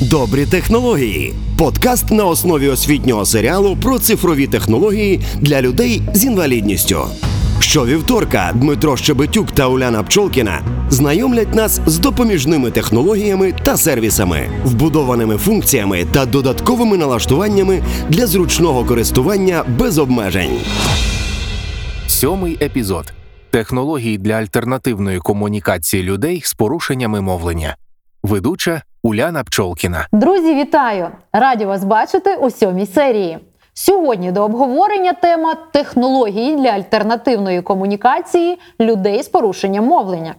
Добрі технології. Подкаст на основі освітнього серіалу про цифрові технології для людей з інвалідністю. Щовівторка Дмитро Щебетюк та Уляна Пчолкіна знайомлять нас з допоміжними технологіями та сервісами, вбудованими функціями та додатковими налаштуваннями для зручного користування без обмежень. Сьомий епізод технології для альтернативної комунікації людей з порушеннями мовлення. Ведуча Уляна Пчолкіна. Друзі, вітаю! Раді вас бачити у сьомій серії. Сьогодні до обговорення тема технології для альтернативної комунікації людей з порушенням мовлення.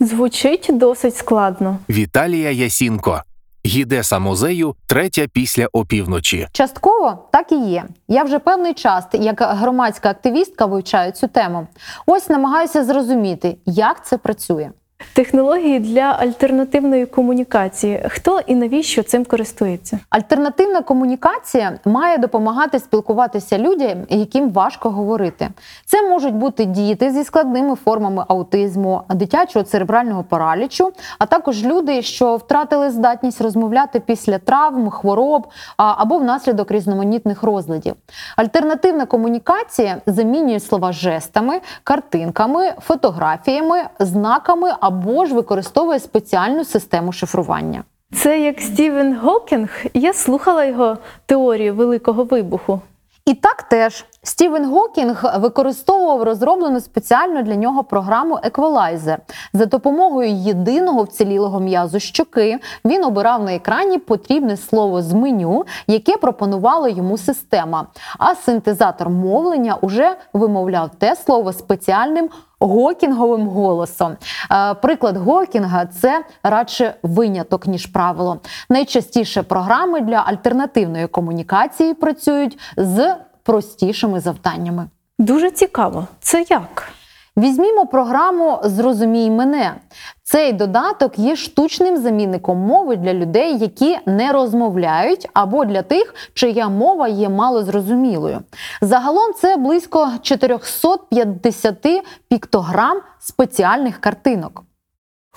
Звучить досить складно. Віталія Ясінко, гідеса музею, третя після опівночі. Частково так і є. Я вже певний час, як громадська активістка, вивчаю цю тему. Ось намагаюся зрозуміти, як це працює. Технології для альтернативної комунікації. Хто і навіщо цим користується? Альтернативна комунікація має допомагати спілкуватися людям, яким важко говорити. Це можуть бути діти зі складними формами аутизму, дитячого церебрального паралічу, а також люди, що втратили здатність розмовляти після травм, хвороб або внаслідок різноманітних розладів. Альтернативна комунікація замінює слова жестами, картинками, фотографіями, знаками або ж використовує спеціальну систему шифрування. Це як Стівен Гокінг. Я слухала його теорію великого вибуху. І так теж Стівен Гокінг використовував розроблену спеціально для нього програму Equalizer. За допомогою єдиного вцілілого м'язу щоки він обирав на екрані потрібне слово з меню, яке пропонувала йому система. А синтезатор мовлення уже вимовляв те слово спеціальним. Гокінговим голосом. Е, Приклад Гокінга це радше виняток, ніж правило. Найчастіше програми для альтернативної комунікації працюють з простішими завданнями. Дуже цікаво. Це як? Візьмімо програму Зрозумій мене. Цей додаток є штучним замінником мови для людей, які не розмовляють, або для тих, чия мова є малозрозумілою. Загалом це близько 450 піктограм спеціальних картинок.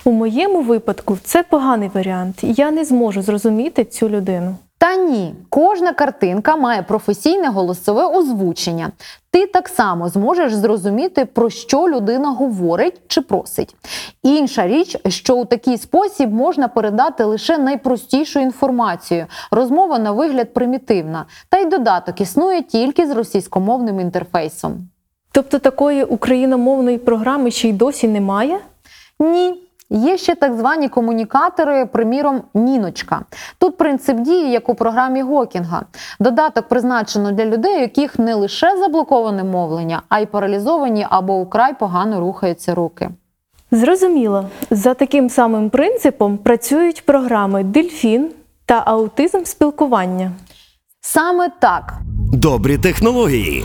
У моєму випадку це поганий варіант. Я не зможу зрозуміти цю людину. Та ні, кожна картинка має професійне голосове озвучення. Ти так само зможеш зрозуміти, про що людина говорить чи просить. Інша річ, що у такий спосіб можна передати лише найпростішу інформацію. Розмова на вигляд примітивна, та й додаток існує тільки з російськомовним інтерфейсом. Тобто такої україномовної програми ще й досі немає? Ні. Є ще так звані комунікатори, приміром, Ніночка. Тут принцип дії, як у програмі Гокінга. Додаток призначено для людей, у яких не лише заблоковане мовлення, а й паралізовані або украй погано рухаються руки. Зрозуміло. За таким самим принципом працюють програми Дельфін та аутизм спілкування. Саме так. Добрі технології.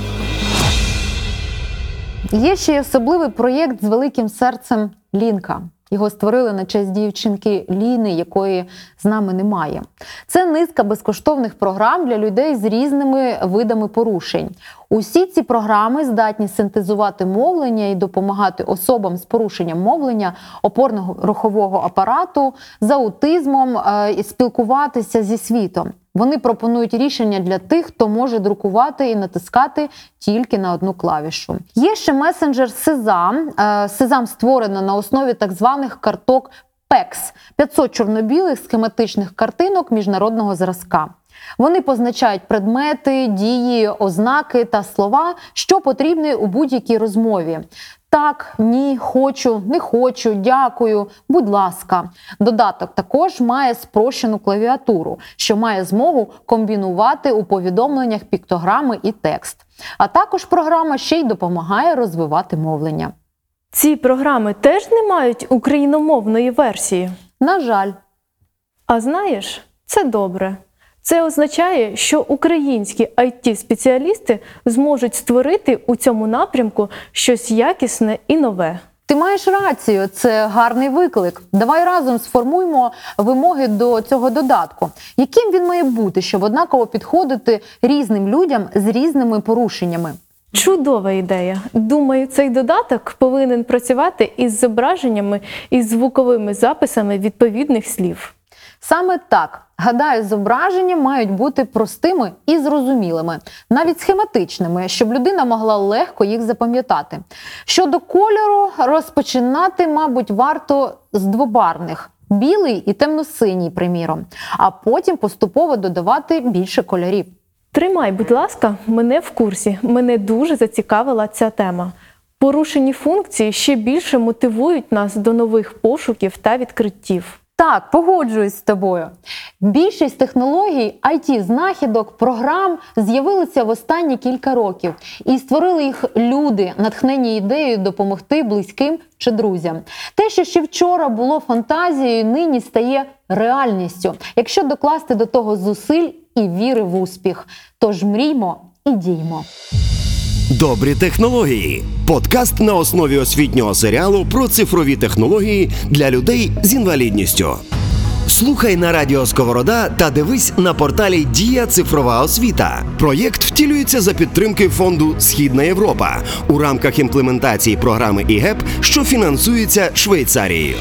Є ще й особливий проєкт з великим серцем Лінка. Його створили на честь дівчинки Ліни, якої з нами немає. Це низка безкоштовних програм для людей з різними видами порушень. Усі ці програми здатні синтезувати мовлення і допомагати особам з порушенням мовлення, опорного рухового апарату, з аутизмом е, і спілкуватися зі світом. Вони пропонують рішення для тих, хто може друкувати і натискати тільки на одну клавішу. Є ще месенджер Сезам. Сезам створено на основі так званих карток Пекс – 500 чорно-білих схематичних картинок міжнародного зразка. Вони позначають предмети, дії, ознаки та слова, що потрібні у будь-якій розмові. Так, ні, хочу, не хочу, дякую, будь ласка. Додаток також має спрощену клавіатуру, що має змогу комбінувати у повідомленнях піктограми і текст. А також програма ще й допомагає розвивати мовлення. Ці програми теж не мають україномовної версії. На жаль, А знаєш, це добре. Це означає, що українські it спеціалісти зможуть створити у цьому напрямку щось якісне і нове. Ти маєш рацію, це гарний виклик. Давай разом сформуємо вимоги до цього додатку. Яким він має бути, щоб однаково підходити різним людям з різними порушеннями? Чудова ідея. Думаю, цей додаток повинен працювати із зображеннями і звуковими записами відповідних слів. Саме так, гадаю, зображення мають бути простими і зрозумілими, навіть схематичними, щоб людина могла легко їх запам'ятати. Щодо кольору, розпочинати, мабуть, варто з двобарних. Білий і темно-синій, приміром, а потім поступово додавати більше кольорів. Тримай, будь ласка, мене в курсі. Мене дуже зацікавила ця тема. Порушені функції ще більше мотивують нас до нових пошуків та відкриттів. Так, погоджуюсь з тобою. Більшість технологій, it знахідок, програм з'явилися в останні кілька років і створили їх люди, натхнені ідеєю допомогти близьким чи друзям. Те, що ще вчора було фантазією, нині стає реальністю, якщо докласти до того зусиль і віри в успіх. Тож мріймо і діймо. Добрі технології. Подкаст на основі освітнього серіалу про цифрові технології для людей з інвалідністю. Слухай на радіо Сковорода та дивись на порталі Дія Цифрова освіта. Проєкт втілюється за підтримки фонду Східна Європа у рамках імплементації програми ІГЕП, що фінансується Швейцарією.